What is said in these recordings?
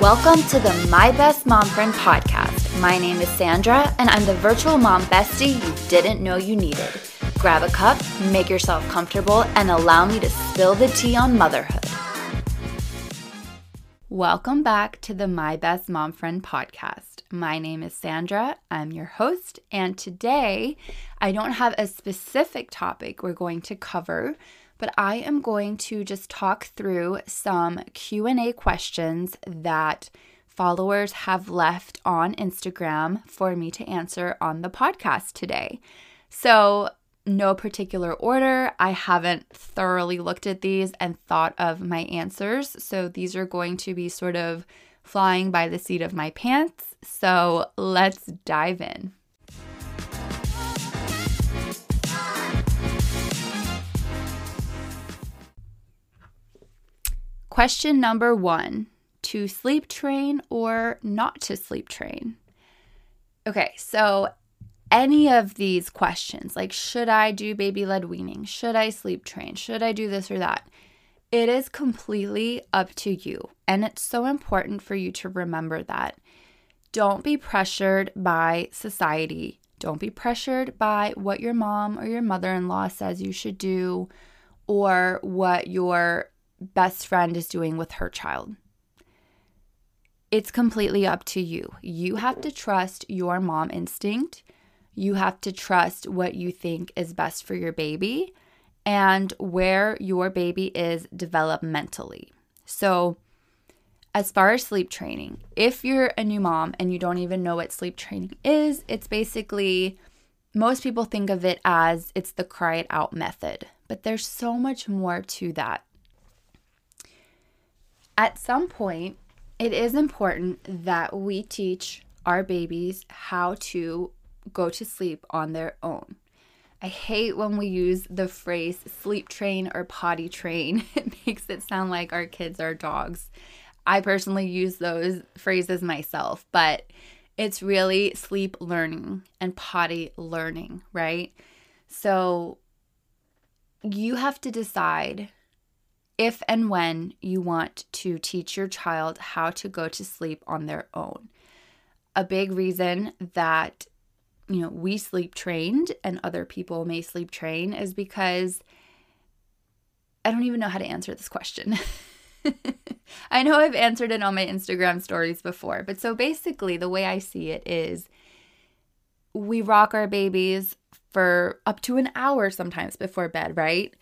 Welcome to the My Best Mom Friend podcast. My name is Sandra, and I'm the virtual mom bestie you didn't know you needed. Grab a cup, make yourself comfortable, and allow me to spill the tea on motherhood. Welcome back to the My Best Mom Friend podcast. My name is Sandra. I'm your host, and today I don't have a specific topic we're going to cover, but I am going to just talk through some Q&A questions that followers have left on Instagram for me to answer on the podcast today. So, no particular order. I haven't thoroughly looked at these and thought of my answers. So, these are going to be sort of flying by the seat of my pants. So, let's dive in. Question number one to sleep train or not to sleep train? Okay, so any of these questions, like should I do baby led weaning? Should I sleep train? Should I do this or that? It is completely up to you. And it's so important for you to remember that. Don't be pressured by society. Don't be pressured by what your mom or your mother in law says you should do or what your best friend is doing with her child. It's completely up to you. You have to trust your mom instinct. You have to trust what you think is best for your baby and where your baby is developmentally. So, as far as sleep training, if you're a new mom and you don't even know what sleep training is, it's basically most people think of it as it's the cry it out method, but there's so much more to that at some point, it is important that we teach our babies how to go to sleep on their own. I hate when we use the phrase sleep train or potty train. It makes it sound like our kids are dogs. I personally use those phrases myself, but it's really sleep learning and potty learning, right? So you have to decide if and when you want to teach your child how to go to sleep on their own. A big reason that you know we sleep trained and other people may sleep train is because I don't even know how to answer this question. I know I've answered it on my Instagram stories before, but so basically the way I see it is we rock our babies for up to an hour sometimes before bed, right?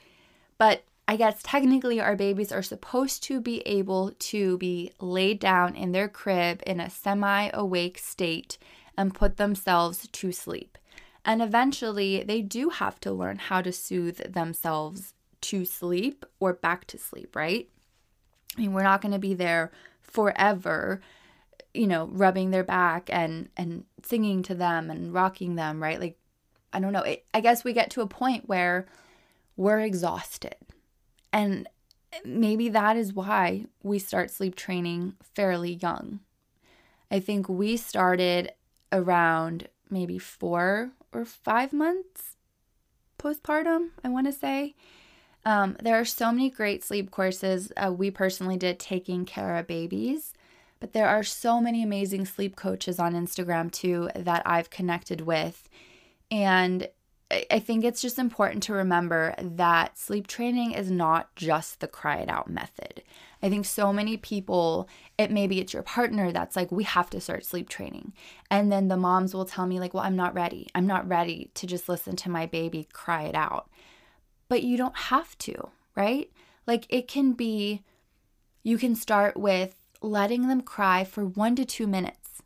But I guess technically our babies are supposed to be able to be laid down in their crib in a semi awake state and put themselves to sleep. And eventually they do have to learn how to soothe themselves to sleep or back to sleep, right? I mean, we're not going to be there forever, you know, rubbing their back and and singing to them and rocking them, right? Like I don't know. It, I guess we get to a point where we're exhausted and maybe that is why we start sleep training fairly young. I think we started around maybe four or five months postpartum, I want to say. Um, there are so many great sleep courses. Uh, we personally did Taking Cara Babies, but there are so many amazing sleep coaches on Instagram too that I've connected with. And I think it's just important to remember that sleep training is not just the cry it out method. I think so many people, it maybe it's your partner that's like, we have to start sleep training. And then the moms will tell me, like, well, I'm not ready. I'm not ready to just listen to my baby cry it out. But you don't have to, right? Like, it can be, you can start with letting them cry for one to two minutes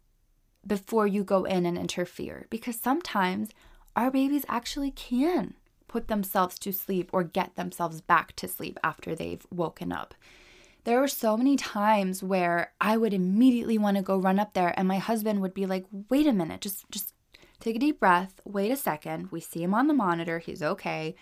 before you go in and interfere. Because sometimes our babies actually can put themselves to sleep or get themselves back to sleep after they've woken up. There were so many times where I would immediately want to go run up there and my husband would be like, "Wait a minute, just just take a deep breath, wait a second. We see him on the monitor, he's okay."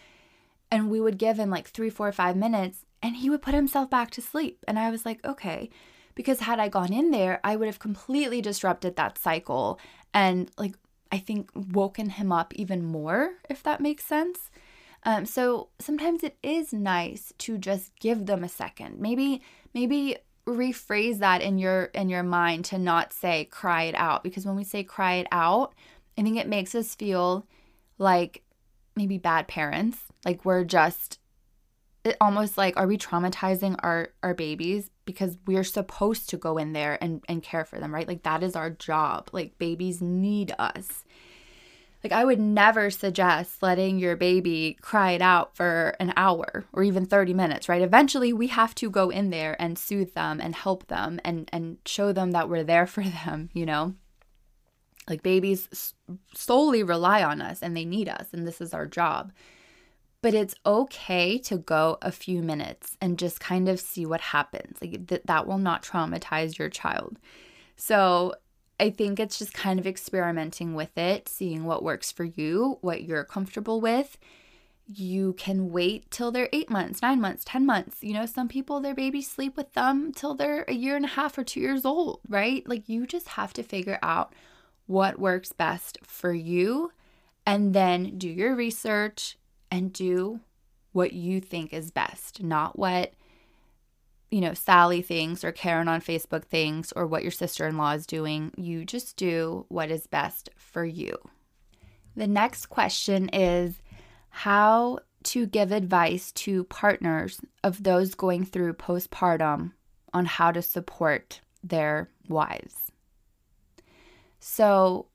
And we would give him like three, four, five minutes and he would put himself back to sleep. And I was like, okay. Because had I gone in there, I would have completely disrupted that cycle and like I think, woken him up even more, if that makes sense. Um, so sometimes it is nice to just give them a second. Maybe, maybe rephrase that in your in your mind to not say cry it out because when we say cry it out, I think it makes us feel like maybe bad parents, like we're just it almost like are we traumatizing our our babies because we're supposed to go in there and and care for them, right? Like that is our job. Like babies need us. Like, I would never suggest letting your baby cry it out for an hour or even 30 minutes, right? Eventually, we have to go in there and soothe them and help them and, and show them that we're there for them, you know? Like, babies solely rely on us and they need us, and this is our job. But it's okay to go a few minutes and just kind of see what happens. Like, th- that will not traumatize your child. So, I think it's just kind of experimenting with it, seeing what works for you, what you're comfortable with. You can wait till they're eight months, nine months, 10 months. You know, some people, their babies sleep with them till they're a year and a half or two years old, right? Like, you just have to figure out what works best for you and then do your research and do what you think is best, not what you know, Sally thinks or Karen on Facebook thinks or what your sister in law is doing. You just do what is best for you. The next question is how to give advice to partners of those going through postpartum on how to support their wives. So,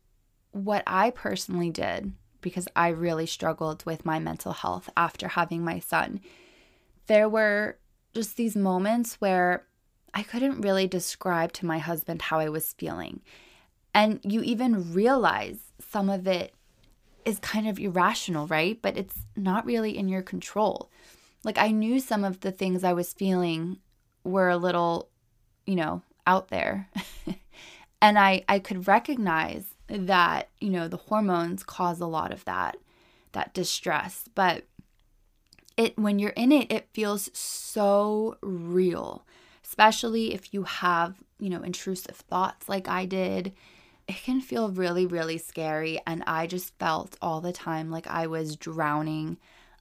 what I personally did, because I really struggled with my mental health after having my son, there were just these moments where I couldn't really describe to my husband how I was feeling. And you even realize some of it is kind of irrational, right? But it's not really in your control. Like I knew some of the things I was feeling were a little, you know, out there. and I I could recognize that, you know, the hormones cause a lot of that that distress, but it when you're in it it feels so real especially if you have you know intrusive thoughts like i did. It can feel really really scary and i just felt all the time like i was drowning.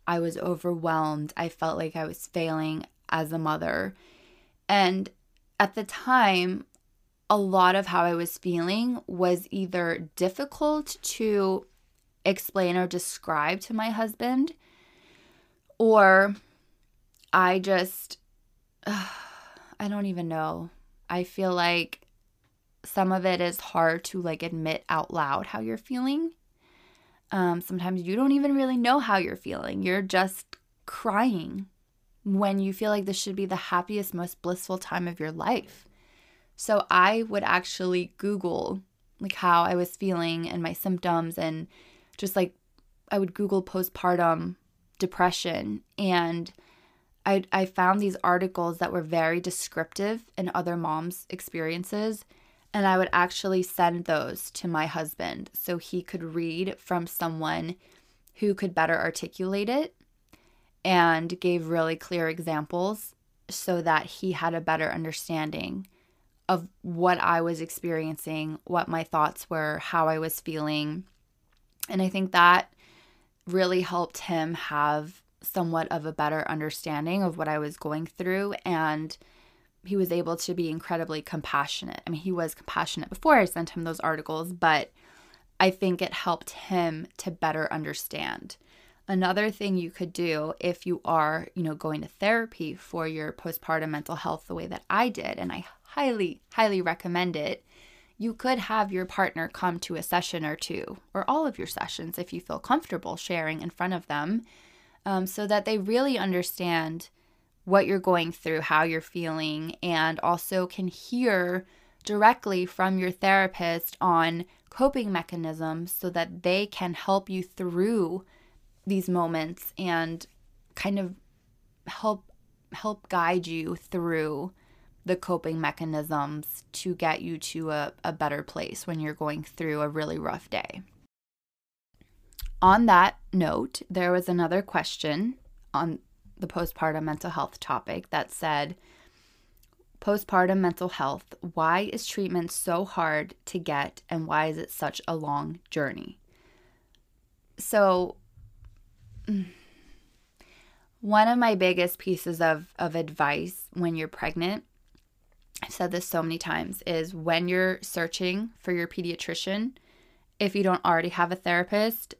I was overwhelmed. I felt like i was failing as a mother. And at the time a lot of how i was feeling was either difficult to explain or describe to my husband or I just, uh, I don't even know. I feel like some of it is hard to like admit out loud how you're feeling. Um, sometimes you don't even really know how you're feeling. You're just crying when you feel like this should be the happiest, most blissful time of your life. So I would actually Google like how I was feeling and my symptoms and just like I would Google postpartum depression. And I, I found these articles that were very descriptive in other moms' experiences, and I would actually send those to my husband so he could read from someone who could better articulate it and gave really clear examples so that he had a better understanding of what I was experiencing, what my thoughts were, how I was feeling. And I think that really helped him have somewhat of a better understanding of what I was going through. And he was able to be incredibly compassionate. I mean, he was compassionate before I sent him those articles, but I think it helped him to better understand. Another thing you could do if you are, you know, going to therapy for your postpartum mental health the way that I did, and I highly, highly recommend it, you could have your partner come to a session or two, or all of your sessions if you feel comfortable sharing in front of them, um, so that they really understand what you're going through, how you're feeling, and also can hear directly from your therapist on coping mechanisms so that they can help you through these moments and kind of help help guide you through the coping mechanisms to get you to a, a better place when you're going through a really rough day. On that note, there was another question on the postpartum mental health topic that said, Postpartum mental health, why is treatment so hard to get and why is it such a long journey? So, mm, one of my biggest pieces of, of advice when you're pregnant I've said this so many times, is when you're searching for your pediatrician, if you don't already have a therapist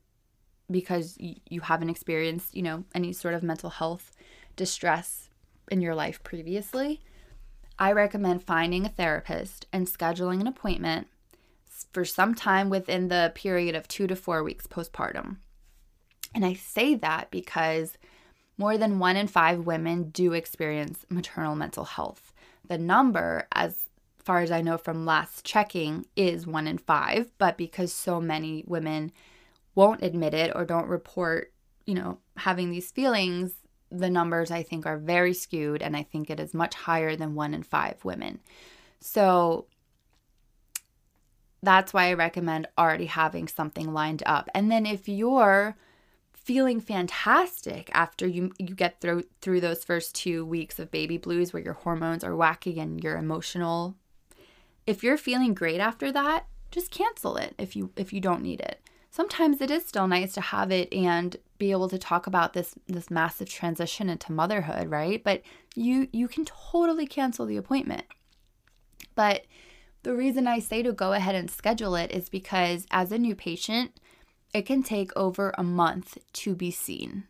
because you haven't experienced, you know, any sort of mental health distress in your life previously, I recommend finding a therapist and scheduling an appointment for some time within the period of two to four weeks postpartum. And I say that because more than one in five women do experience maternal mental health. The number, as far as I know from last checking, is one in five, but because so many women won't admit it or don't report, you know, having these feelings, the numbers I think are very skewed, and I think it is much higher than one in five women. So that's why I recommend already having something lined up. And then if you're feeling fantastic after you you get through through those first 2 weeks of baby blues where your hormones are wacky and you're emotional, if you're feeling great after that, just cancel it if you if you don't need it. Sometimes it is still nice to have it and be able to talk about this this massive transition into motherhood, right? But you you can totally cancel the appointment. But the reason I say to go ahead and schedule it is because as a new patient, it can take over a month to be seen.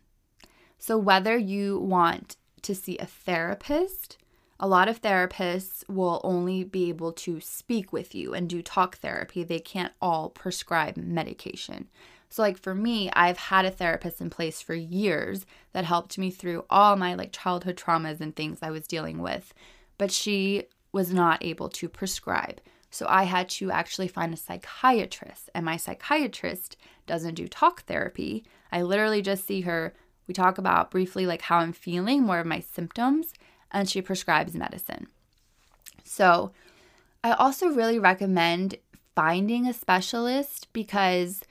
So, whether you want to see a therapist, a lot of therapists will only be able to speak with you and do talk therapy. They can't all prescribe medication. So, like for me, I've had a therapist in place for years that helped me through all my like childhood traumas and things I was dealing with. But she was not able to prescribe. So I had to actually find a psychiatrist, and my psychiatrist doesn't do talk therapy. I literally just see her. We talk about briefly like how I'm feeling, more of my symptoms, and she prescribes medicine. So I also really recommend finding a specialist because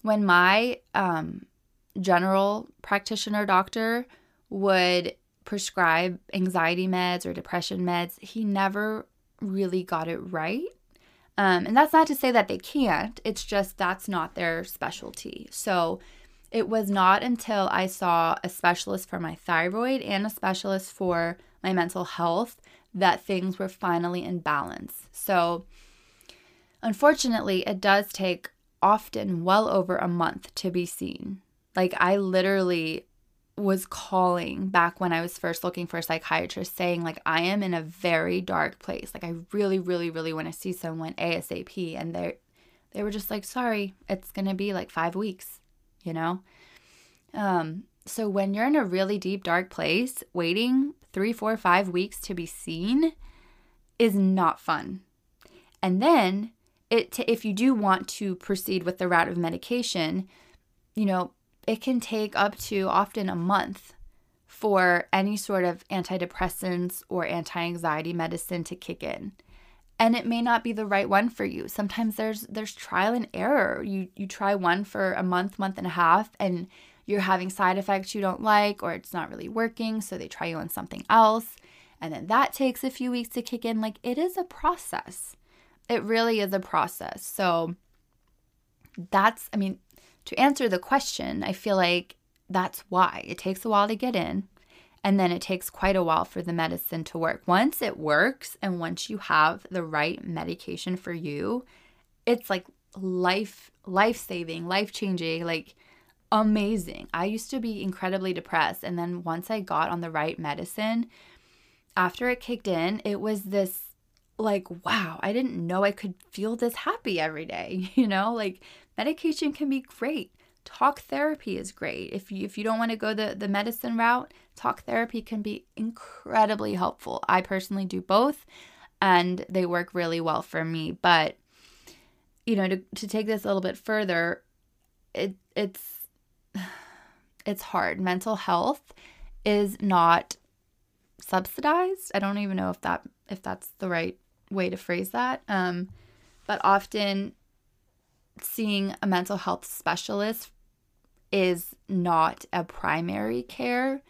when my um, general practitioner doctor would prescribe anxiety meds or depression meds, he never really got it right. Um, and that's not to say that they can't, it's just that's not their specialty. So it was not until I saw a specialist for my thyroid and a specialist for my mental health that things were finally in balance. So unfortunately, it does take often well over a month to be seen. Like I literally was calling back when I was first looking for a psychiatrist saying like I am in a very dark place. Like I really really really want to see someone ASAP and they they were just like sorry, it's going to be like 5 weeks, you know? Um so when you're in a really deep dark place, waiting three, four, five weeks to be seen is not fun. And then it t- if you do want to proceed with the route of medication, you know, it can take up to often a month for any sort of antidepressants or anti anxiety medicine to kick in. And it may not be the right one for you. Sometimes there's there's trial and error. You you try one for a month, month and a half and you're having side effects you don't like or it's not really working, so they try you on something else. And then that takes a few weeks to kick in. Like it is a process. It really is a process. So that's I mean, to answer the question, I feel like that's why it takes a while to get in and then it takes quite a while for the medicine to work. Once it works and once you have the right medication for you, it's like life life-saving, life-changing, like amazing. I used to be incredibly depressed and then once I got on the right medicine, after it kicked in, it was this like wow, I didn't know I could feel this happy every day, you know? Like medication can be great. Talk therapy is great. If you if you don't want to go the the medicine route, talk therapy can be incredibly helpful. I personally do both and they work really well for me, but you know, to to take this a little bit further, it it's it's hard. Mental health is not subsidized. I don't even know if that if that's the right way to phrase that. Um, but often seeing a mental health specialist is not a primary care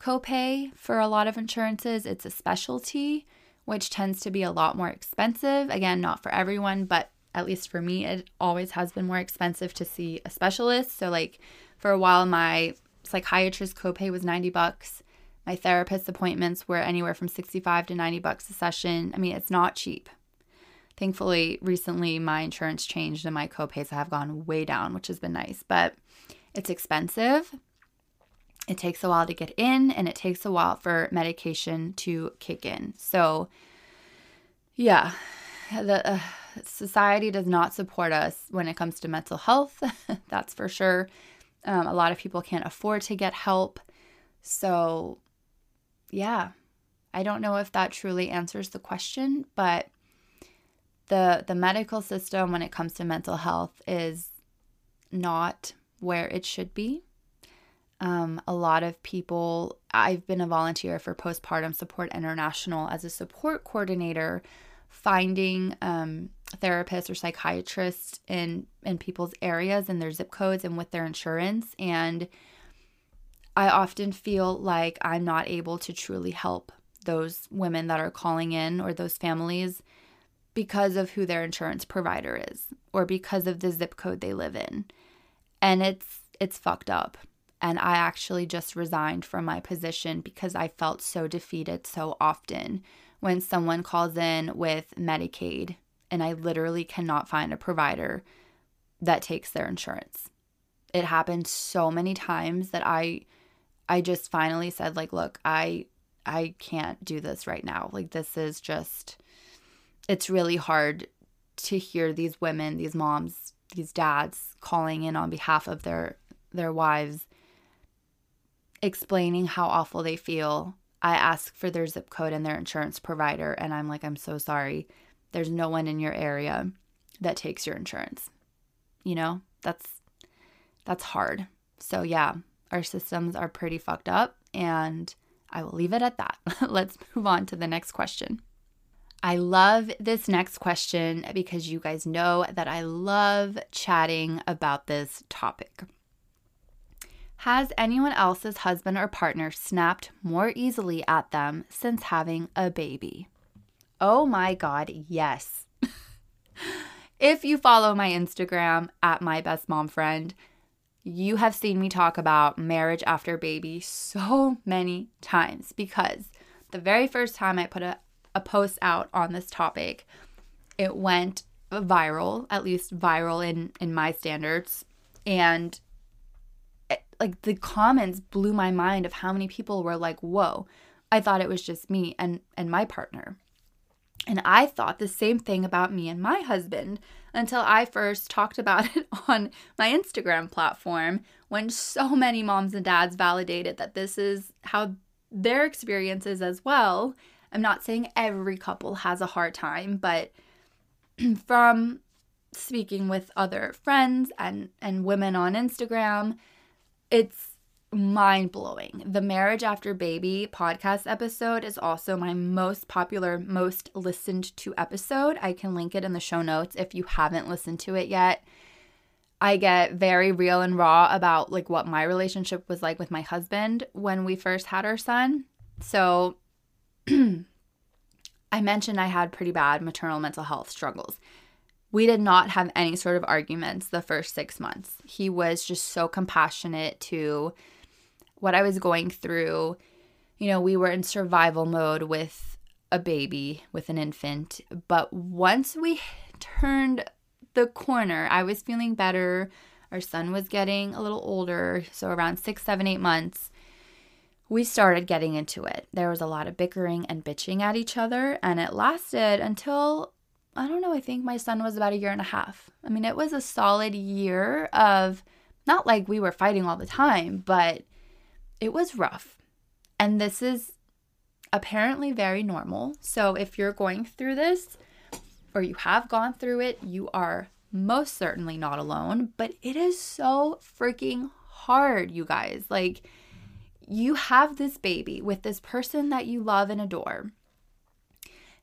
copay for a lot of insurances. It's a specialty, which tends to be a lot more expensive. Again, not for everyone, but at least for me, it always has been more expensive to see a specialist. So, like, for a while, my psychiatrist copay was 90 bucks. My therapist appointments were anywhere from 65 to 90 bucks a session. I mean, it's not cheap. Thankfully, recently my insurance changed and my copays have gone way down, which has been nice, but it's expensive. It takes a while to get in and it takes a while for medication to kick in. So, yeah, the uh, society does not support us when it comes to mental health. That's for sure. Um, a lot of people can't afford to get help. So, yeah, I don't know if that truly answers the question, but the the medical system when it comes to mental health is not where it should be. Um, a lot of people, I've been a volunteer for Postpartum Support International as a support coordinator, finding um, therapists or psychiatrists in in people's areas and their zip codes and with their insurance. And I often feel like I'm not able to truly help those women that are calling in or those families because of who their insurance provider is or because of the zip code they live in. And it's it's fucked up. And I actually just resigned from my position because I felt so defeated so often when someone calls in with Medicaid and I literally cannot find a provider that takes their insurance. It happened so many times that I I just finally said like, look, I I can't do this right now. Like this is just it's really hard to hear these women, these moms, these dads calling in on behalf of their their wives explaining how awful they feel. I ask for their zip code and their insurance provider and I'm like I'm so sorry. There's no one in your area that takes your insurance. You know? That's that's hard. So yeah, our systems are pretty fucked up and I will leave it at that. Let's move on to the next question. I love this next question because you guys know that I love chatting about this topic. Has anyone else's husband or partner snapped more easily at them since having a baby? Oh my God, yes. if you follow my Instagram at my best mom friend, you have seen me talk about marriage after baby so many times because the very first time I put a a post out on this topic. It went viral, at least viral in in my standards, and it, like the comments blew my mind of how many people were like, "Whoa, I thought it was just me and and my partner." And I thought the same thing about me and my husband until I first talked about it on my Instagram platform when so many moms and dads validated that this is how their experiences as well I'm not saying every couple has a hard time, but from speaking with other friends and and women on Instagram, it's mind blowing. The Marriage After Baby podcast episode is also my most popular, most listened to episode. I can link it in the show notes if you haven't listened to it yet. I get very real and raw about like what my relationship was like with my husband when we first had our son. So I mentioned I had pretty bad maternal mental health struggles. We did not have any sort of arguments the first six months. He was just so compassionate to what I was going through. You know, we were in survival mode with a baby, with an infant. But once we turned the corner, I was feeling better. Our son was getting a little older, so around six, seven, eight months we started getting into it. There was a lot of bickering and bitching at each other, and it lasted until I don't know, I think my son was about a year and a half. I mean, it was a solid year of not like we were fighting all the time, but it was rough. And this is apparently very normal. So if you're going through this or you have gone through it, you are most certainly not alone, but it is so freaking hard, you guys. Like, you have this baby with this person that you love and adore,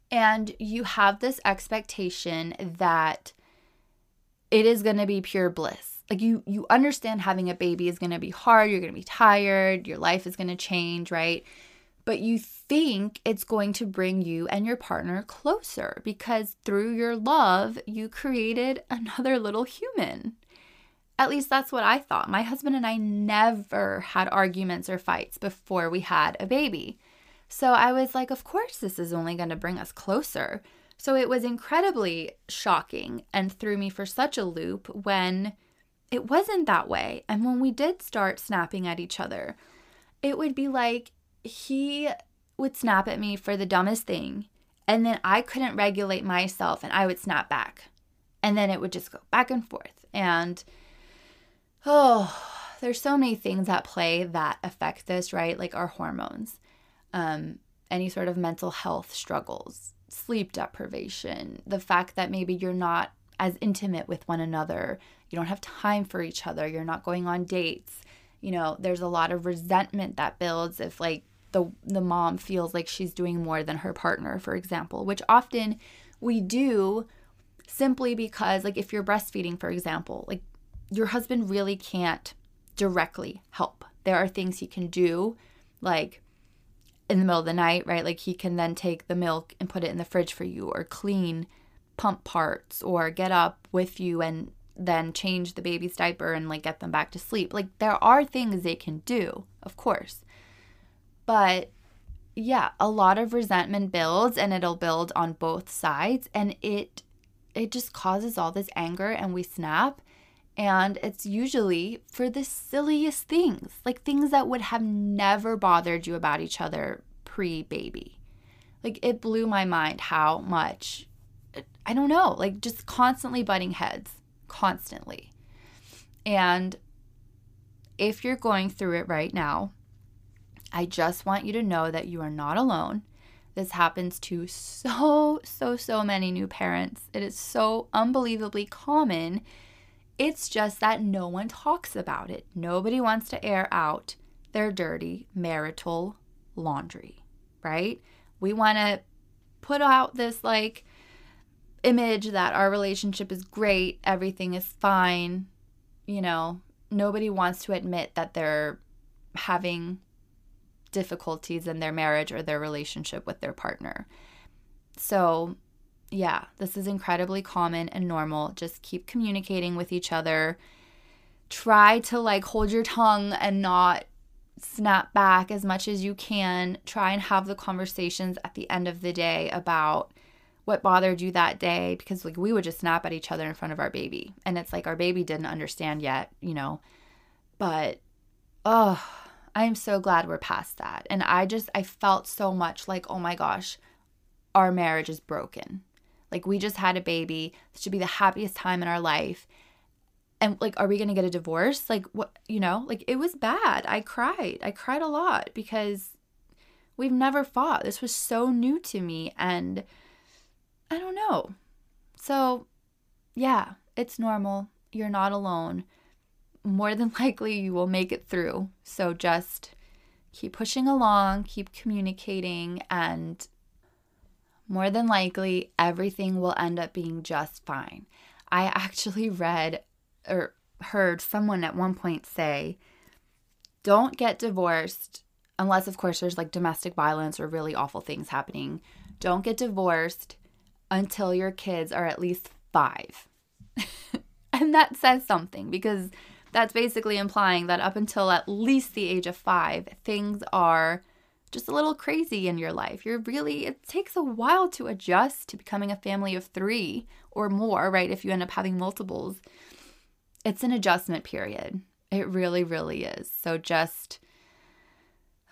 and you have this expectation that it is going to be pure bliss. Like you you understand having a baby is going to be hard, you're going to be tired, your life is going to change, right? But you think it's going to bring you and your partner closer because through your love, you created another little human. At least that's what I thought. My husband and I never had arguments or fights before we had a baby. So I was like, of course, this is only going to bring us closer. So it was incredibly shocking and threw me for such a loop when it wasn't that way. And when we did start snapping at each other, it would be like he would snap at me for the dumbest thing. And then I couldn't regulate myself and I would snap back. And then it would just go back and forth. And oh, there's so many things at play that affect this, right? Like our hormones, um, any sort of mental health struggles, sleep deprivation, the fact that maybe you're not as intimate with one another, you don't have time for each other, you're not going on dates. You know, there's a lot of resentment that builds if like the the mom feels like she's doing more than her partner, for example, which often we do simply because like if you're breastfeeding, for example, like your husband really can't directly help. There are things he can do like in the middle of the night, right? Like he can then take the milk and put it in the fridge for you or clean pump parts or get up with you and then change the baby's diaper and like get them back to sleep. Like there are things they can do, of course. But yeah, a lot of resentment builds and it'll build on both sides and it it just causes all this anger and we snap and it's usually for the silliest things, like things that would have never bothered you about each other pre baby. Like it blew my mind how much, I don't know, like just constantly butting heads, constantly. And if you're going through it right now, I just want you to know that you are not alone. This happens to so, so, so many new parents. It is so unbelievably common. It's just that no one talks about it. Nobody wants to air out their dirty marital laundry, right? We want to put out this like image that our relationship is great, everything is fine. You know, nobody wants to admit that they're having difficulties in their marriage or their relationship with their partner. So, yeah, this is incredibly common and normal. Just keep communicating with each other. Try to like hold your tongue and not snap back as much as you can. Try and have the conversations at the end of the day about what bothered you that day because like we would just snap at each other in front of our baby. And it's like our baby didn't understand yet, you know. But oh, I am so glad we're past that. And I just, I felt so much like, oh my gosh, our marriage is broken. Like, we just had a baby. This should be the happiest time in our life. And like, are we going to get a divorce? Like, what, you know, like it was bad. I cried. I cried a lot because we've never fought. This was so new to me. And I don't know. So, yeah, it's normal. You're not alone more than likely you will make it through. So just keep pushing along, keep communicating, and more than likely everything will end up being just fine. I actually read or heard someone at one point say, don't get divorced unless, of course, there's like domestic violence or really awful things happening. Don't get divorced until your kids are at least five. and that says something because that's basically implying that up until at least the age of five, things are just a little crazy in your life. You're really, it takes a while to adjust to becoming a family of three or more, right? If you end up having multiples, it's an adjustment period. It really, really is. So just,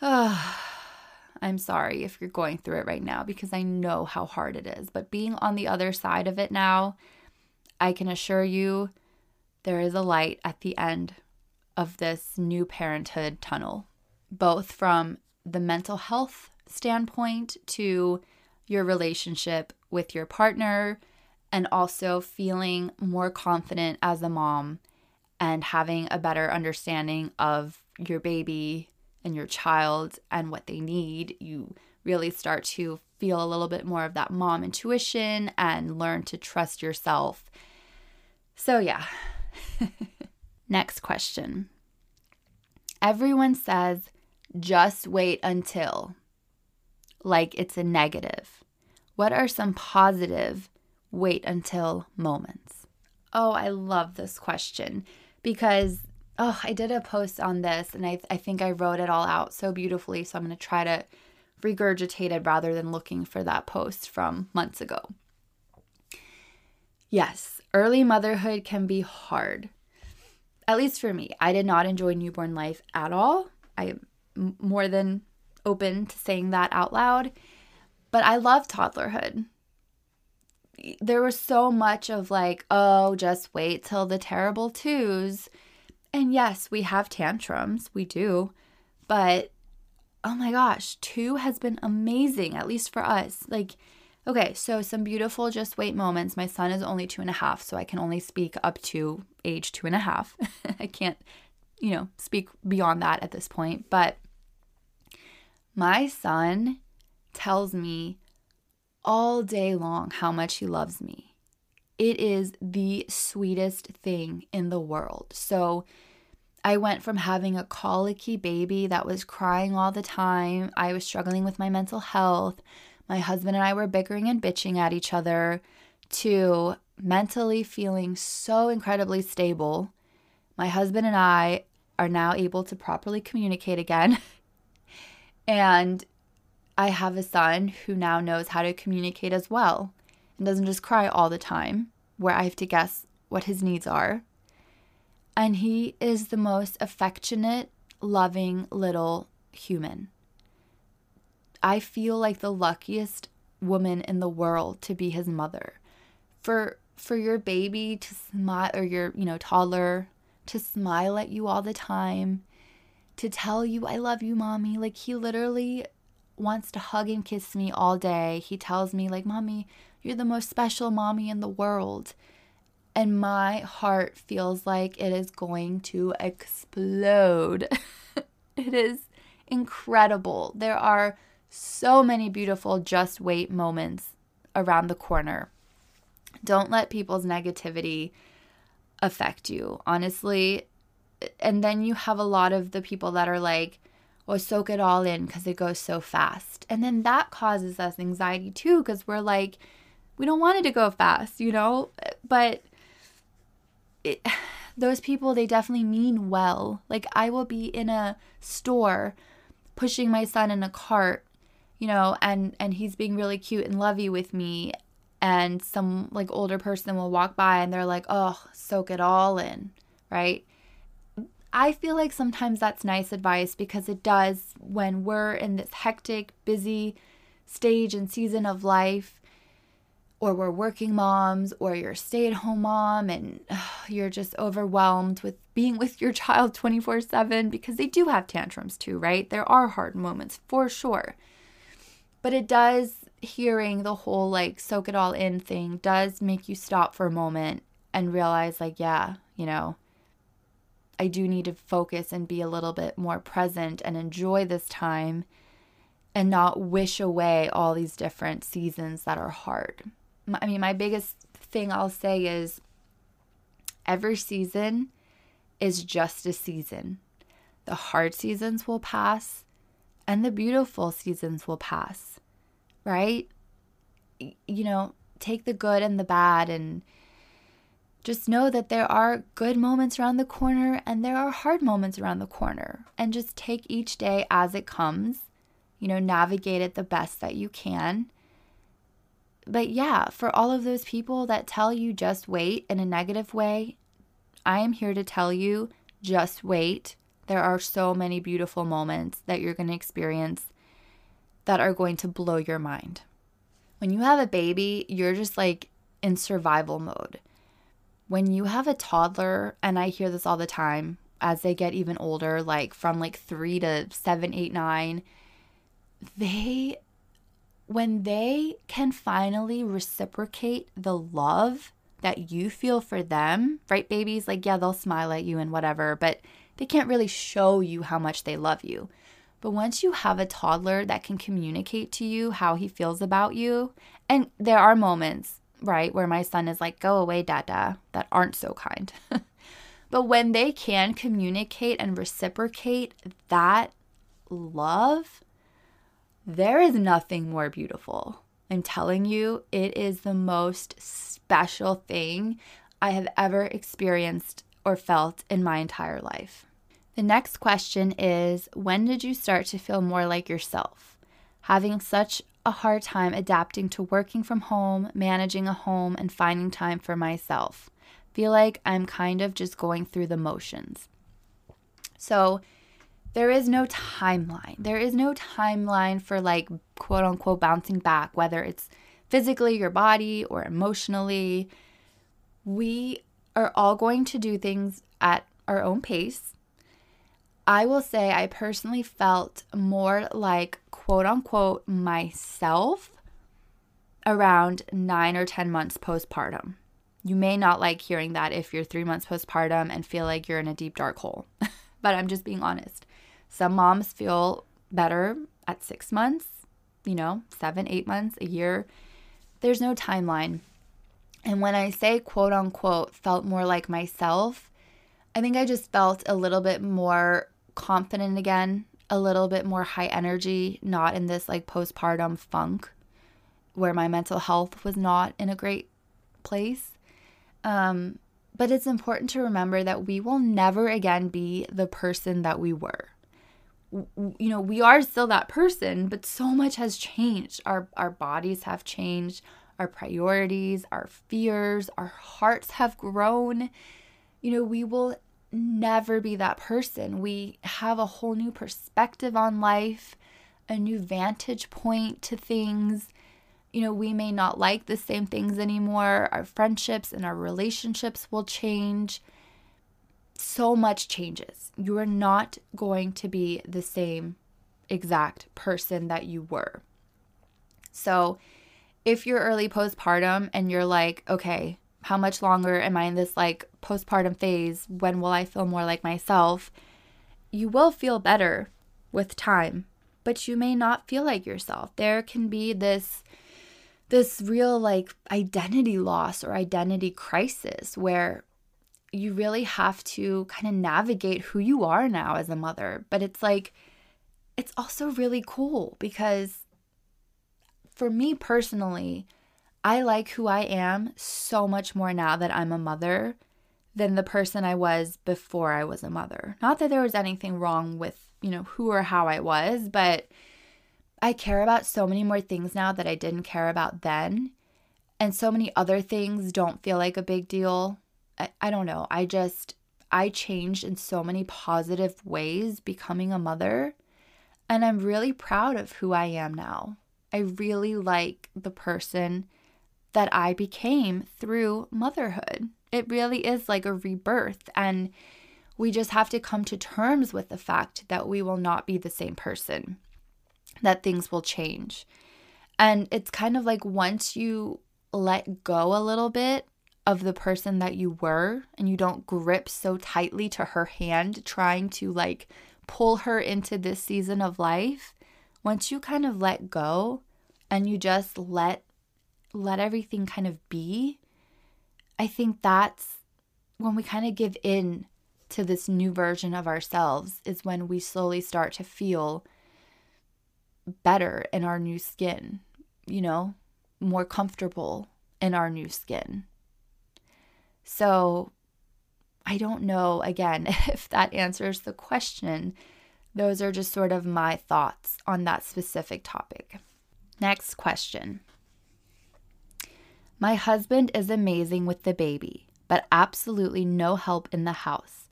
uh, I'm sorry if you're going through it right now because I know how hard it is. But being on the other side of it now, I can assure you there is a light at the end of this new parenthood tunnel, both from the mental health standpoint to your relationship with your partner, and also feeling more confident as a mom and having a better understanding of your baby and your child and what they need. You really start to feel a little bit more of that mom intuition and learn to trust yourself. So, yeah, Next question. Everyone says, just wait until, like it's a negative. What are some positive wait until moments? Oh, I love this question because oh, I did a post on this and I, I think I wrote it all out so beautifully. So I'm going to try to regurgitate it rather than looking for that post from months ago. Yes, early motherhood can be hard. At least for me. I did not enjoy newborn life at all. I more than open to saying that out loud. But I love toddlerhood. There was so much of like, oh, just wait till the terrible twos and yes, we have tantrums, we do, but oh my gosh, two has been amazing, at least for us. Like, okay, so some beautiful just wait moments. My son is only two and a half, so I can only speak up to age two and a half. I can't, you know, speak beyond that at this point. But my son tells me all day long how much he loves me it is the sweetest thing in the world. So I went from having a colicky baby that was crying all the time. I was struggling with my mental health. My husband and I were bickering and bitching at each other to mentally feeling so incredibly stable. My husband and I are now able to properly communicate again. and I have a son who now knows how to communicate as well and doesn't just cry all the time, where I have to guess what his needs are. And he is the most affectionate, loving little human. I feel like the luckiest woman in the world to be his mother. For for your baby to smile or your, you know, toddler to smile at you all the time, to tell you I love you, mommy. Like he literally wants to hug and kiss me all day. He tells me like, "Mommy, you're the most special mommy in the world. And my heart feels like it is going to explode. it is incredible. There are so many beautiful just wait moments around the corner. Don't let people's negativity affect you, honestly. And then you have a lot of the people that are like, oh, soak it all in because it goes so fast. And then that causes us anxiety too because we're like, we don't want it to go fast, you know? But it, those people, they definitely mean well. Like, I will be in a store pushing my son in a cart, you know, and, and he's being really cute and lovey with me. And some like older person will walk by and they're like, oh, soak it all in, right? I feel like sometimes that's nice advice because it does when we're in this hectic, busy stage and season of life or we're working moms or you're a stay-at-home mom and you're just overwhelmed with being with your child 24/7 because they do have tantrums too, right? There are hard moments for sure. But it does hearing the whole like soak it all in thing does make you stop for a moment and realize like yeah, you know, I do need to focus and be a little bit more present and enjoy this time and not wish away all these different seasons that are hard. I mean, my biggest thing I'll say is every season is just a season. The hard seasons will pass and the beautiful seasons will pass, right? You know, take the good and the bad and just know that there are good moments around the corner and there are hard moments around the corner. And just take each day as it comes, you know, navigate it the best that you can but yeah, for all of those people that tell you just wait in a negative way, I am here to tell you just wait. There are so many beautiful moments that you're going to experience that are going to blow your mind. When you have a baby, you're just like in survival mode. When you have a toddler, and I hear this all the time as they get even older, like from like three to seven, eight, nine, they when they can finally reciprocate the love that you feel for them, right, babies? Like, yeah, they'll smile at you and whatever, but they can't really show you how much they love you. But once you have a toddler that can communicate to you how he feels about you, and there are moments, right, where my son is like, go away, dada, that aren't so kind. but when they can communicate and reciprocate that love, there is nothing more beautiful. I'm telling you, it is the most special thing I have ever experienced or felt in my entire life. The next question is When did you start to feel more like yourself? Having such a hard time adapting to working from home, managing a home, and finding time for myself. Feel like I'm kind of just going through the motions. So, there is no timeline. There is no timeline for like quote unquote bouncing back, whether it's physically, your body, or emotionally. We are all going to do things at our own pace. I will say I personally felt more like quote unquote myself around nine or 10 months postpartum. You may not like hearing that if you're three months postpartum and feel like you're in a deep, dark hole, but I'm just being honest. Some moms feel better at six months, you know, seven, eight months, a year. There's no timeline. And when I say quote unquote felt more like myself, I think I just felt a little bit more confident again, a little bit more high energy, not in this like postpartum funk where my mental health was not in a great place. Um, but it's important to remember that we will never again be the person that we were. You know, we are still that person, but so much has changed. Our our bodies have changed, our priorities, our fears, our hearts have grown. You know, we will never be that person. We have a whole new perspective on life, a new vantage point to things. You know, we may not like the same things anymore. Our friendships and our relationships will change. So much changes. You are not going to be the same exact person that you were. So, if you're early postpartum and you're like, okay, how much longer am I in this like postpartum phase? When will I feel more like myself? You will feel better with time, but you may not feel like yourself. There can be this this real like identity loss or identity crisis where you really have to kind of navigate who you are now as a mother. But it's like it's also really cool because for me personally, I like who I am so much more now that I'm a mother than the person I was before I was a mother. Not that there was anything wrong with, you know, who or how I was, but I care about so many more things now that I didn't care about then. And so many other things don't feel like a big deal. I, I don't know. I just, I changed in so many positive ways becoming a mother. And I'm really proud of who I am now. I really like the person that I became through motherhood. It really is like a rebirth. And we just have to come to terms with the fact that we will not be the same person, that things will change. And it's kind of like once you let go a little bit of the person that you were and you don't grip so tightly to her hand, trying to like pull her into this season of life, once you kind of let go and you just let let everything kind of be, I think that's when we kind of give in to this new version of ourselves is when we slowly start to feel better in our new skin, you know, more comfortable in our new skin. So, I don't know again if that answers the question. Those are just sort of my thoughts on that specific topic. Next question. My husband is amazing with the baby, but absolutely no help in the house.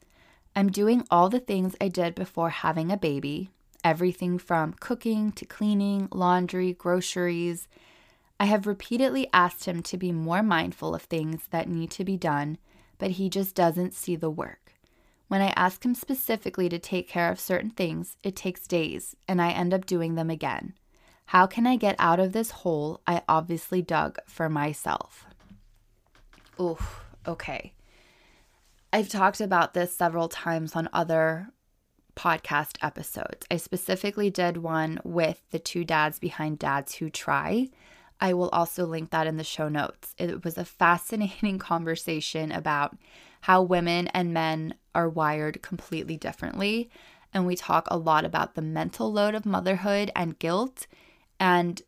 I'm doing all the things I did before having a baby everything from cooking to cleaning, laundry, groceries. I have repeatedly asked him to be more mindful of things that need to be done, but he just doesn't see the work. When I ask him specifically to take care of certain things, it takes days, and I end up doing them again. How can I get out of this hole I obviously dug for myself? Oof, okay. I've talked about this several times on other podcast episodes. I specifically did one with the two dads behind Dads Who Try. I will also link that in the show notes. It was a fascinating conversation about how women and men are wired completely differently. And we talk a lot about the mental load of motherhood and guilt and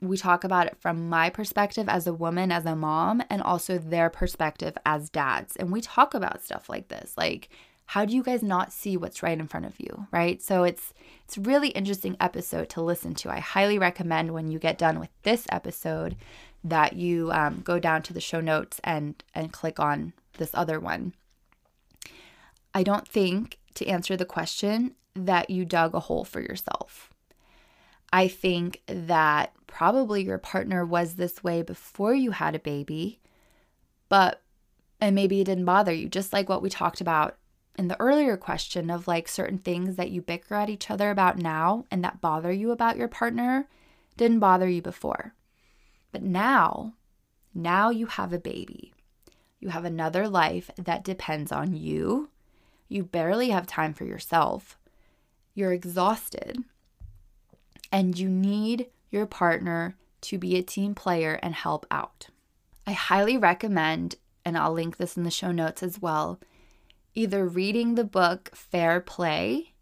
we talk about it from my perspective as a woman, as a mom, and also their perspective as dads. And we talk about stuff like this. Like, how do you guys not see what's right in front of you, right? So it's it's really interesting episode to listen to. I highly recommend when you get done with this episode that you um, go down to the show notes and and click on this other one. I don't think to answer the question that you dug a hole for yourself. I think that probably your partner was this way before you had a baby, but, and maybe it didn't bother you, just like what we talked about in the earlier question of like certain things that you bicker at each other about now and that bother you about your partner didn't bother you before. But now, now you have a baby. You have another life that depends on you. You barely have time for yourself. You're exhausted and you need your partner to be a team player and help out. I highly recommend, and I'll link this in the show notes as well, either reading the book Fair Play,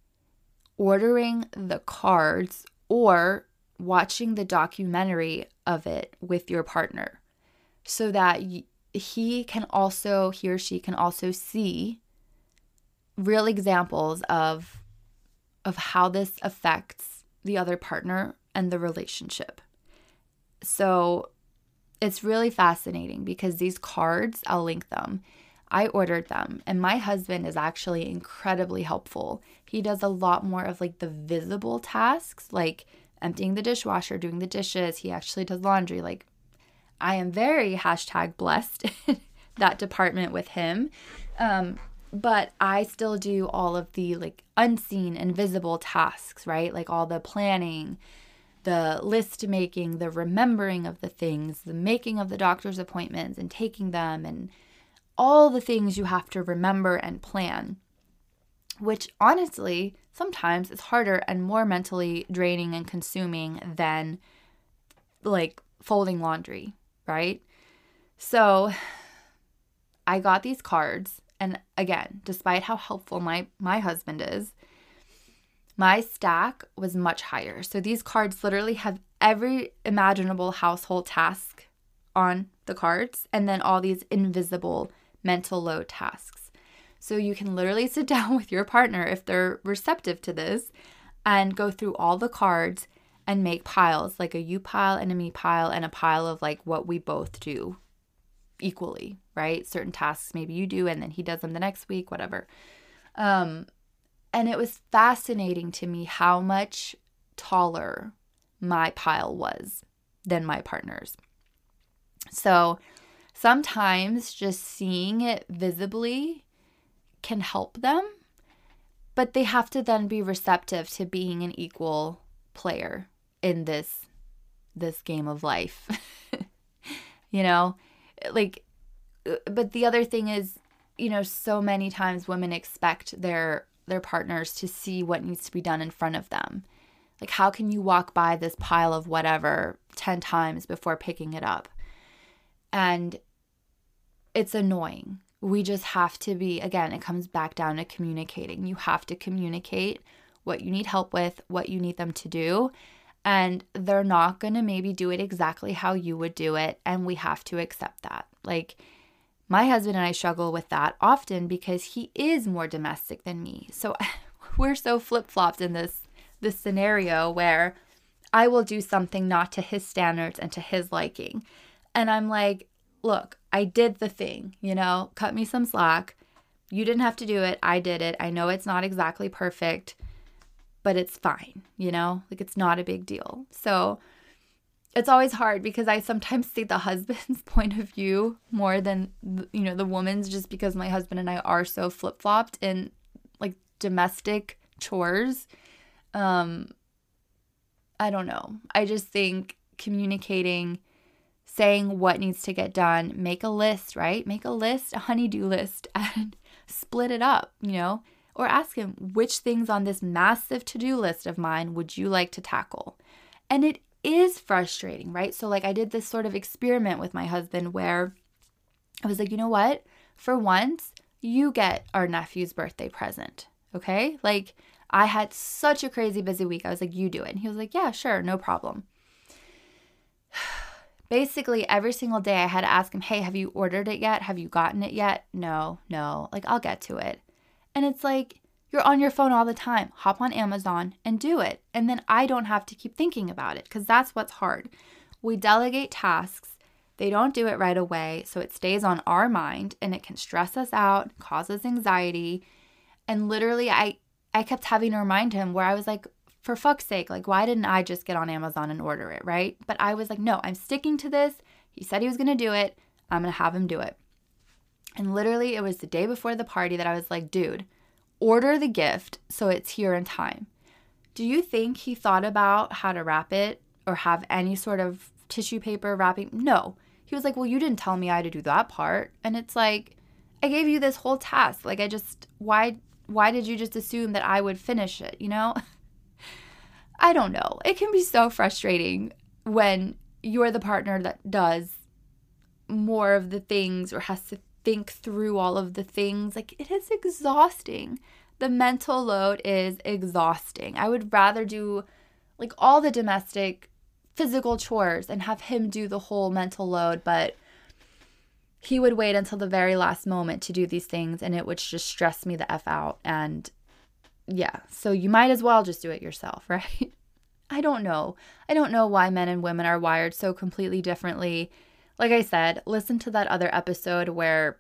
ordering the cards, or watching the documentary of it with your partner so that he can also, he or she can also see real examples of of how this affects the other partner and the relationship. So it's really fascinating because these cards, I'll link them. I ordered them, and my husband is actually incredibly helpful. He does a lot more of like the visible tasks, like emptying the dishwasher, doing the dishes. He actually does laundry. Like, I am very hashtag blessed that department with him. Um, but I still do all of the like unseen, invisible tasks, right? Like all the planning, the list making, the remembering of the things, the making of the doctor's appointments and taking them, and all the things you have to remember and plan, which honestly sometimes is harder and more mentally draining and consuming than like folding laundry, right? So I got these cards and again, despite how helpful my my husband is, my stack was much higher. So these cards literally have every imaginable household task on the cards and then all these invisible mental load tasks. So you can literally sit down with your partner if they're receptive to this and go through all the cards and make piles like a you pile and a me pile and a pile of like what we both do equally, right? Certain tasks maybe you do and then he does them the next week, whatever. Um, and it was fascinating to me how much taller my pile was than my partner's. So sometimes just seeing it visibly can help them, but they have to then be receptive to being an equal player in this this game of life. you know, like uh, but the other thing is you know so many times women expect their their partners to see what needs to be done in front of them. Like how can you walk by this pile of whatever 10 times before picking it up? And it's annoying. We just have to be again it comes back down to communicating. You have to communicate what you need help with what you need them to do and they're not going to maybe do it exactly how you would do it and we have to accept that. Like my husband and I struggle with that often because he is more domestic than me. So we're so flip-flopped in this this scenario where I will do something not to his standards and to his liking. And I'm like look I did the thing you know? Cut me some slack. You didn't have to do it. I did it. I know it's not exactly perfect but it's fine, you know? Like it's not a big deal. So it's always hard because I sometimes see the husband's point of view more than you know the woman's just because my husband and I are so flip-flopped in like domestic chores. Um I don't know. I just think communicating saying what needs to get done, make a list, right? Make a list, a honeydew list and split it up, you know? Or ask him which things on this massive to do list of mine would you like to tackle? And it is frustrating, right? So, like, I did this sort of experiment with my husband where I was like, you know what? For once, you get our nephew's birthday present, okay? Like, I had such a crazy busy week. I was like, you do it. And he was like, yeah, sure, no problem. basically every single day I had to ask him, Hey, have you ordered it yet? Have you gotten it yet? No, no. Like, I'll get to it. And it's like, you're on your phone all the time. Hop on Amazon and do it. And then I don't have to keep thinking about it because that's what's hard. We delegate tasks, they don't do it right away. So it stays on our mind and it can stress us out, causes anxiety. And literally, I, I kept having to remind him where I was like, for fuck's sake, like, why didn't I just get on Amazon and order it, right? But I was like, no, I'm sticking to this. He said he was to do it. I'm to have him do it. And literally, it was the day before the party that I was like, dude, order the gift so it's here in time. Do you think he thought about how to wrap it or have any sort of tissue paper wrapping? No. He was like, well, you didn't tell me I had to do that part. And it's like, I gave you this whole task. Like, I just, why, why did you just assume that I would finish it, you know? I don't know. It can be so frustrating when you're the partner that does more of the things or has to think through all of the things. Like, it is exhausting. The mental load is exhausting. I would rather do like all the domestic physical chores and have him do the whole mental load, but he would wait until the very last moment to do these things and it would just stress me the F out. And yeah, so you might as well just do it yourself, right? I don't know. I don't know why men and women are wired so completely differently. Like I said, listen to that other episode where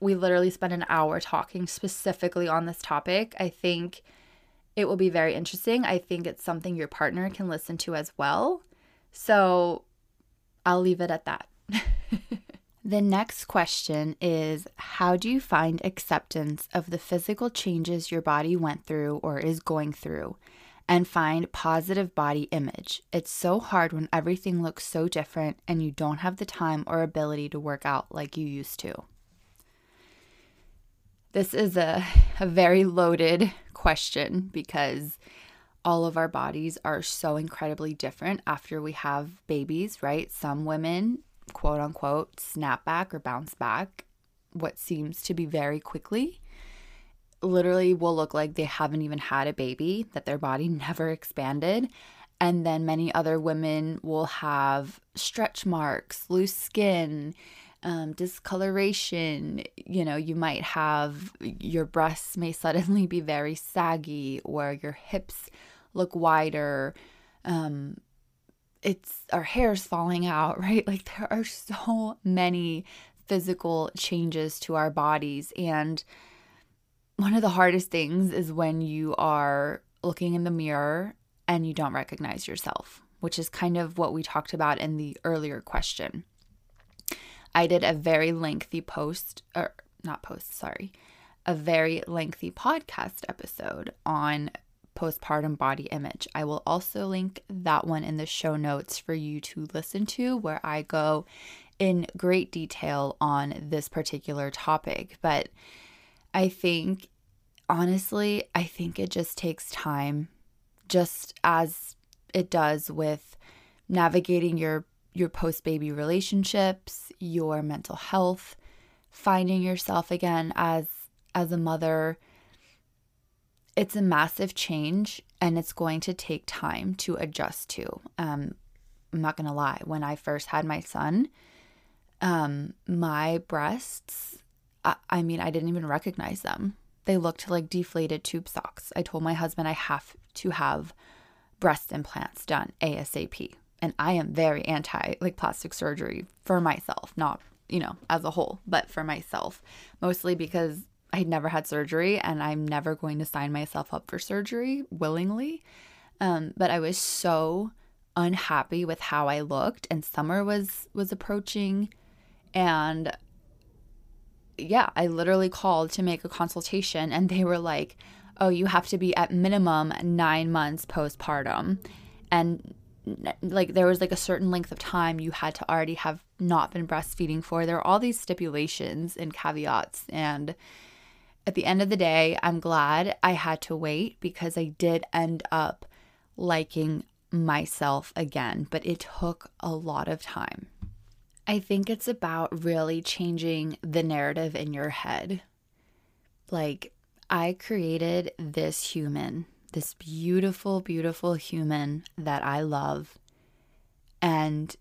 we literally spent an hour talking specifically on this topic. I think it will be very interesting. I think it's something your partner can listen to as well. So I'll leave it at that. The next question is How do you find acceptance of the physical changes your body went through or is going through and find positive body image? It's so hard when everything looks so different and you don't have the time or ability to work out like you used to. This is a, a very loaded question because all of our bodies are so incredibly different after we have babies, right? Some women quote unquote snap back or bounce back what seems to be very quickly literally will look like they haven't even had a baby, that their body never expanded. And then many other women will have stretch marks, loose skin, um, discoloration. You know, you might have your breasts may suddenly be very saggy, or your hips look wider. Um, it's our hair's falling out, right? Like there are so many physical changes to our bodies. And one of the hardest things is when you are looking in the mirror and you don't recognize yourself, which is kind of what we talked about in the earlier question. I did a very lengthy post, or not post, sorry, a very lengthy podcast episode on postpartum body image. I will also link that one in the show notes for you to listen to, where I go in great detail on this particular topic. But I think, honestly, I think it just takes time, just as it does with navigating your your post baby relationships, your mental health, finding yourself again as as a mother it's a massive change and it's going to take time to adjust to. Um, I'm not going to lie. When I first had my son, um, my breasts, I, I mean, I didn't even recognize them. They looked like deflated tube socks. I told my husband I have to have breast implants done ASAP. And I am very anti like plastic surgery for myself, not, you know, as a whole, but for myself, mostly because I had never had surgery and I'm never going to sign myself up for surgery willingly. Um, but I was so unhappy with how I looked and summer was was approaching and yeah, I literally called to make a consultation and they were like, "Oh, you have to be at minimum 9 months postpartum." And like there was like a certain length of time you had to already have not been breastfeeding for. There are all these stipulations and caveats and at the end of the day, I'm glad I had to wait because I did end up liking myself again, but it took a lot of time. I think it's about really changing the narrative in your head. Like, I created this human, this beautiful, beautiful human that I love. And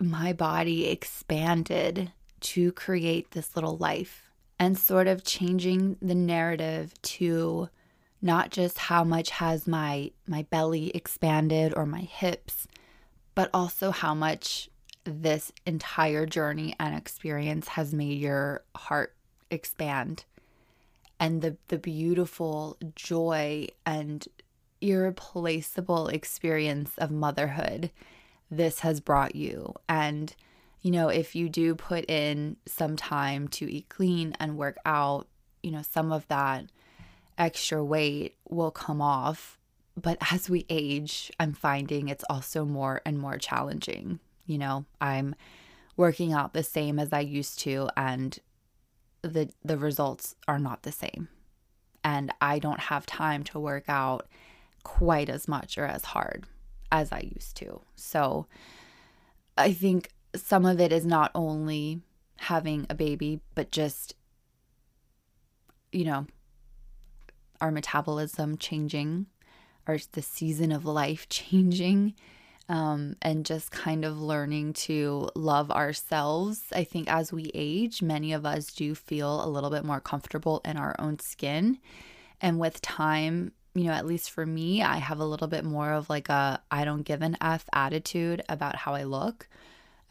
my body expanded to create this little life and sort of changing the narrative to not just how much has my my belly expanded or my hips but also how much this entire journey and experience has made your heart expand. And the the beautiful joy and irreplaceable experience of motherhood this has brought you. And you know if you do put in some time to eat clean and work out you know some of that extra weight will come off. But as we age i'm finding it's also more and more challenging you know i'm working out the same as i used to and the the results are not the same. And i don't have time to work out quite as much or as hard as i used to. So i think some of it is not only having a baby but just you know our metabolism changing or the season of life changing um, and just kind of learning to love ourselves. I think as we age, many of us do feel a little bit more comfortable in our own skin. And with time, you know, at least for me, I have a little bit more of like a I don't give an F attitude about how I look.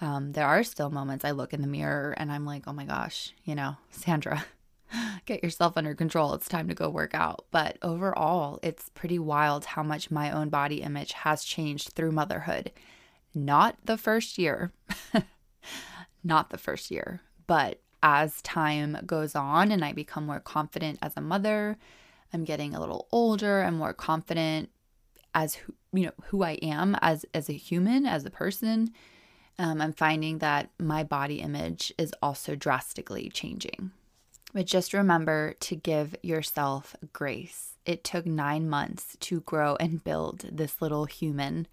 Um, there are still moments I look in the mirror and I'm like, oh my gosh, you know, Sandra, get yourself under control. It's time to go work out. But overall, it's pretty wild how much my own body image has changed through motherhood. Not the first year, not the first year, but as time goes on and I become more confident as a mother, I'm getting a little older, I'm more confident as who, you know who I am as as a human, as a person. Um, I'm finding that my body image is also drastically changing. But just remember to give yourself grace. It took nine months to grow and build this little human.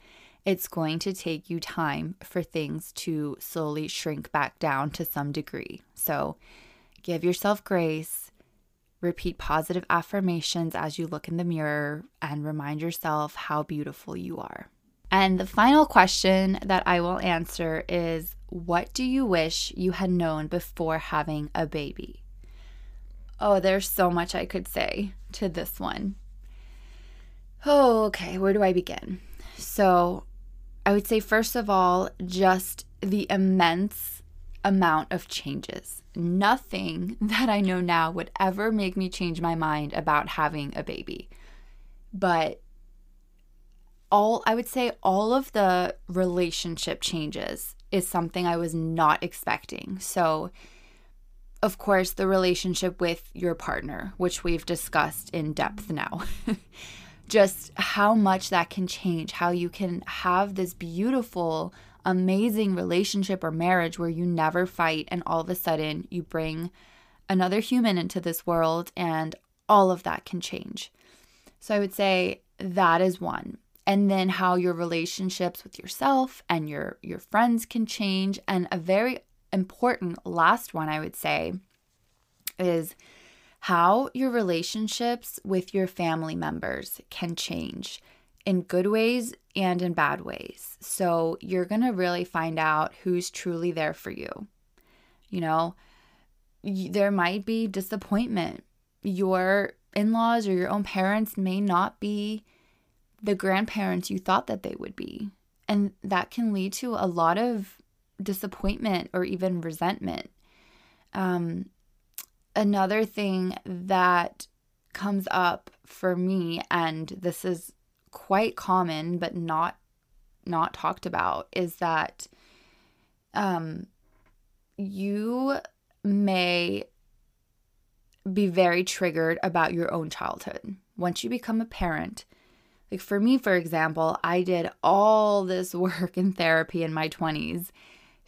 It's going to take you time for things to slowly shrink back down to some degree. So give yourself grace. Repeat positive affirmations as you look in the mirror and remind yourself how beautiful you are. And the final question that I will answer is What do you wish you had known before having a baby? Oh, there's so much I could say to this one. Oh, okay. Where do I begin? So, I would say, first of all, just the immense amount of changes. Nothing that I know now would ever make me change my mind about having a baby. But all, I would say, all of the relationship changes is something I was not expecting. So, of course, the relationship with your partner, which we've discussed in depth now. Just how much that can change, how you can have this beautiful, amazing relationship or marriage where you never fight, and all of a sudden you bring another human into this world, and all of that can change. So I would say that is one. And then how your relationships with yourself and your your friends can change and a very important last one I would say is how your relationships with your family members can change in good ways and in bad ways. So you're going to really find out who's truly there for you. You know, there might be disappointment. Your in laws or your own parents may not be the grandparents you thought that they would be. And that can lead to a lot of disappointment or even resentment. Um, another thing that comes up for me, and this is quite common but not not talked about, is that um, you may be very triggered about your own childhood. Once you become a parent, like for me, for example, I did all this work in therapy in my 20s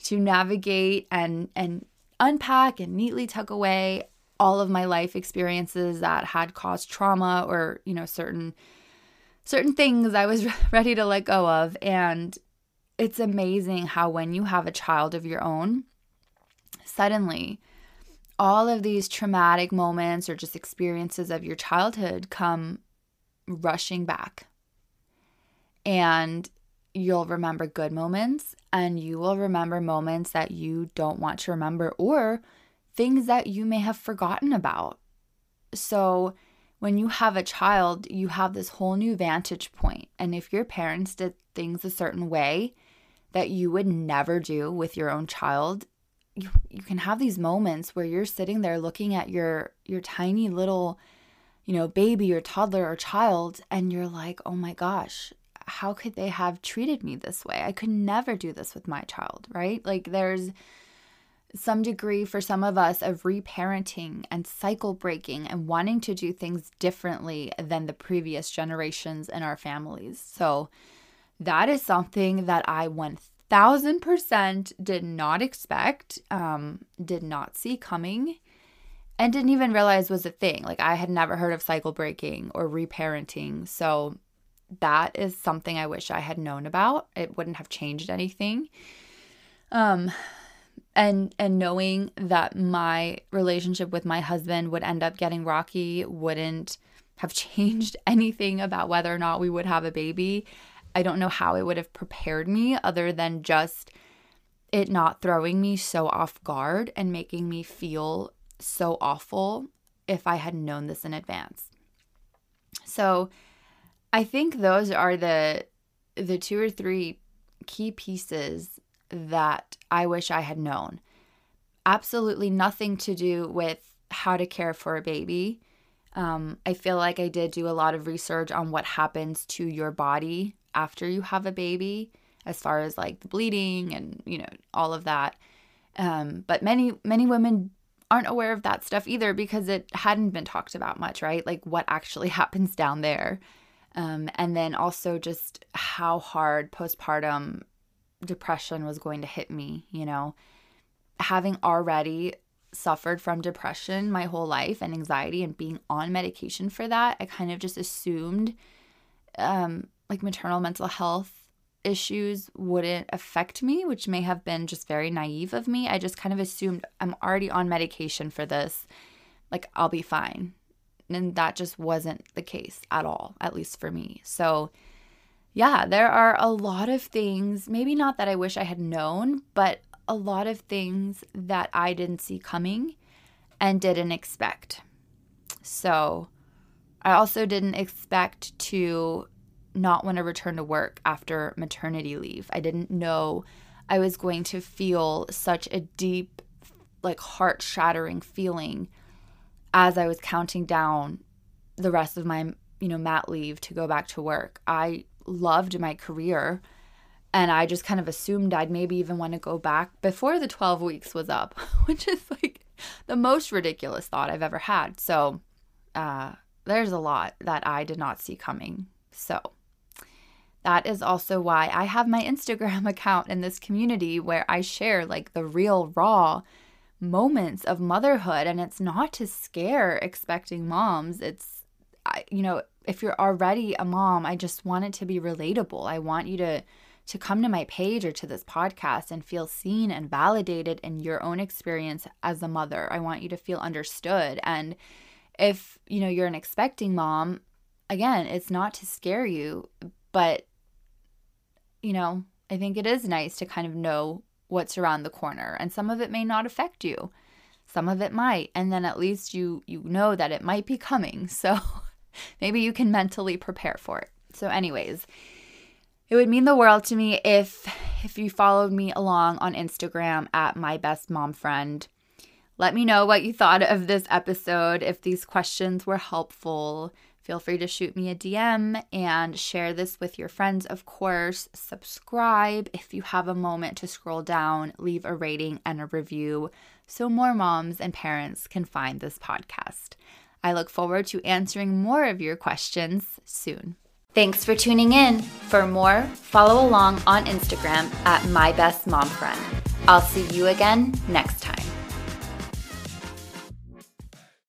to navigate and and unpack and neatly tuck away all of my life experiences that had caused trauma or you know certain certain things I was ready to let go of. And it's amazing how when you have a child of your own suddenly all of these traumatic moments or just experiences of your childhood come rushing back. And you'll remember good moments and you will remember moments that you don't want to remember or things that you may have forgotten about. So, when you have a child, you have this whole new vantage point. And if your parents did things a certain way that you would never do with your own child, you, you can have these moments where you're sitting there looking at your your tiny little you know baby or toddler or child and you're like oh my gosh how could they have treated me this way i could never do this with my child right like there's some degree for some of us of reparenting and cycle breaking and wanting to do things differently than the previous generations in our families so that is something that i thousand percent did not expect, um, did not see coming, and didn't even realize was a thing. Like I had never heard of cycle breaking or reparenting. So that is something I wish I had known about. It wouldn't have changed anything. Um and and knowing that my relationship with my husband would end up getting rocky wouldn't have changed anything about whether or not we would have a baby I don't know how it would have prepared me other than just it not throwing me so off guard and making me feel so awful if I had known this in advance. So I think those are the the two or three key pieces that I wish I had known. Absolutely nothing to do with how to care for a baby. Um, I feel like I did do a lot of research on what happens to your body after you have a baby as far as like the bleeding and you know all of that um, but many many women aren't aware of that stuff either because it hadn't been talked about much right like what actually happens down there um, and then also just how hard postpartum depression was going to hit me you know having already suffered from depression my whole life and anxiety and being on medication for that i kind of just assumed um, like maternal mental health issues wouldn't affect me, which may have been just very naive of me. I just kind of assumed I'm already on medication for this, like I'll be fine. And that just wasn't the case at all, at least for me. So, yeah, there are a lot of things, maybe not that I wish I had known, but a lot of things that I didn't see coming and didn't expect. So, I also didn't expect to not want to return to work after maternity leave. I didn't know I was going to feel such a deep, like heart shattering feeling as I was counting down the rest of my, you know, mat leave to go back to work. I loved my career and I just kind of assumed I'd maybe even want to go back before the 12 weeks was up, which is like the most ridiculous thought I've ever had. So, uh, there's a lot that I did not see coming. So, that is also why I have my Instagram account in this community where I share like the real raw moments of motherhood. And it's not to scare expecting moms. It's, you know, if you're already a mom, I just want it to be relatable. I want you to to come to my page or to this podcast and feel seen and validated in your own experience as a mother. I want you to feel understood and if, you know, you're an expecting mom, again, it's not to scare you, but you know, I think it is nice to kind of know what's around the corner and some of it may not affect you. Some of it might and then at least you you know that it might be coming. So maybe you can mentally prepare for it. So anyways, it would mean the world to me if if you followed me along on Instagram at my best mom friend. Let me know what you thought of this episode, if these questions were helpful, Feel free to shoot me a DM and share this with your friends, of course. Subscribe if you have a moment to scroll down, leave a rating and a review so more moms and parents can find this podcast. I look forward to answering more of your questions soon. Thanks for tuning in. For more, follow along on Instagram at my best mom friend. I'll see you again next time.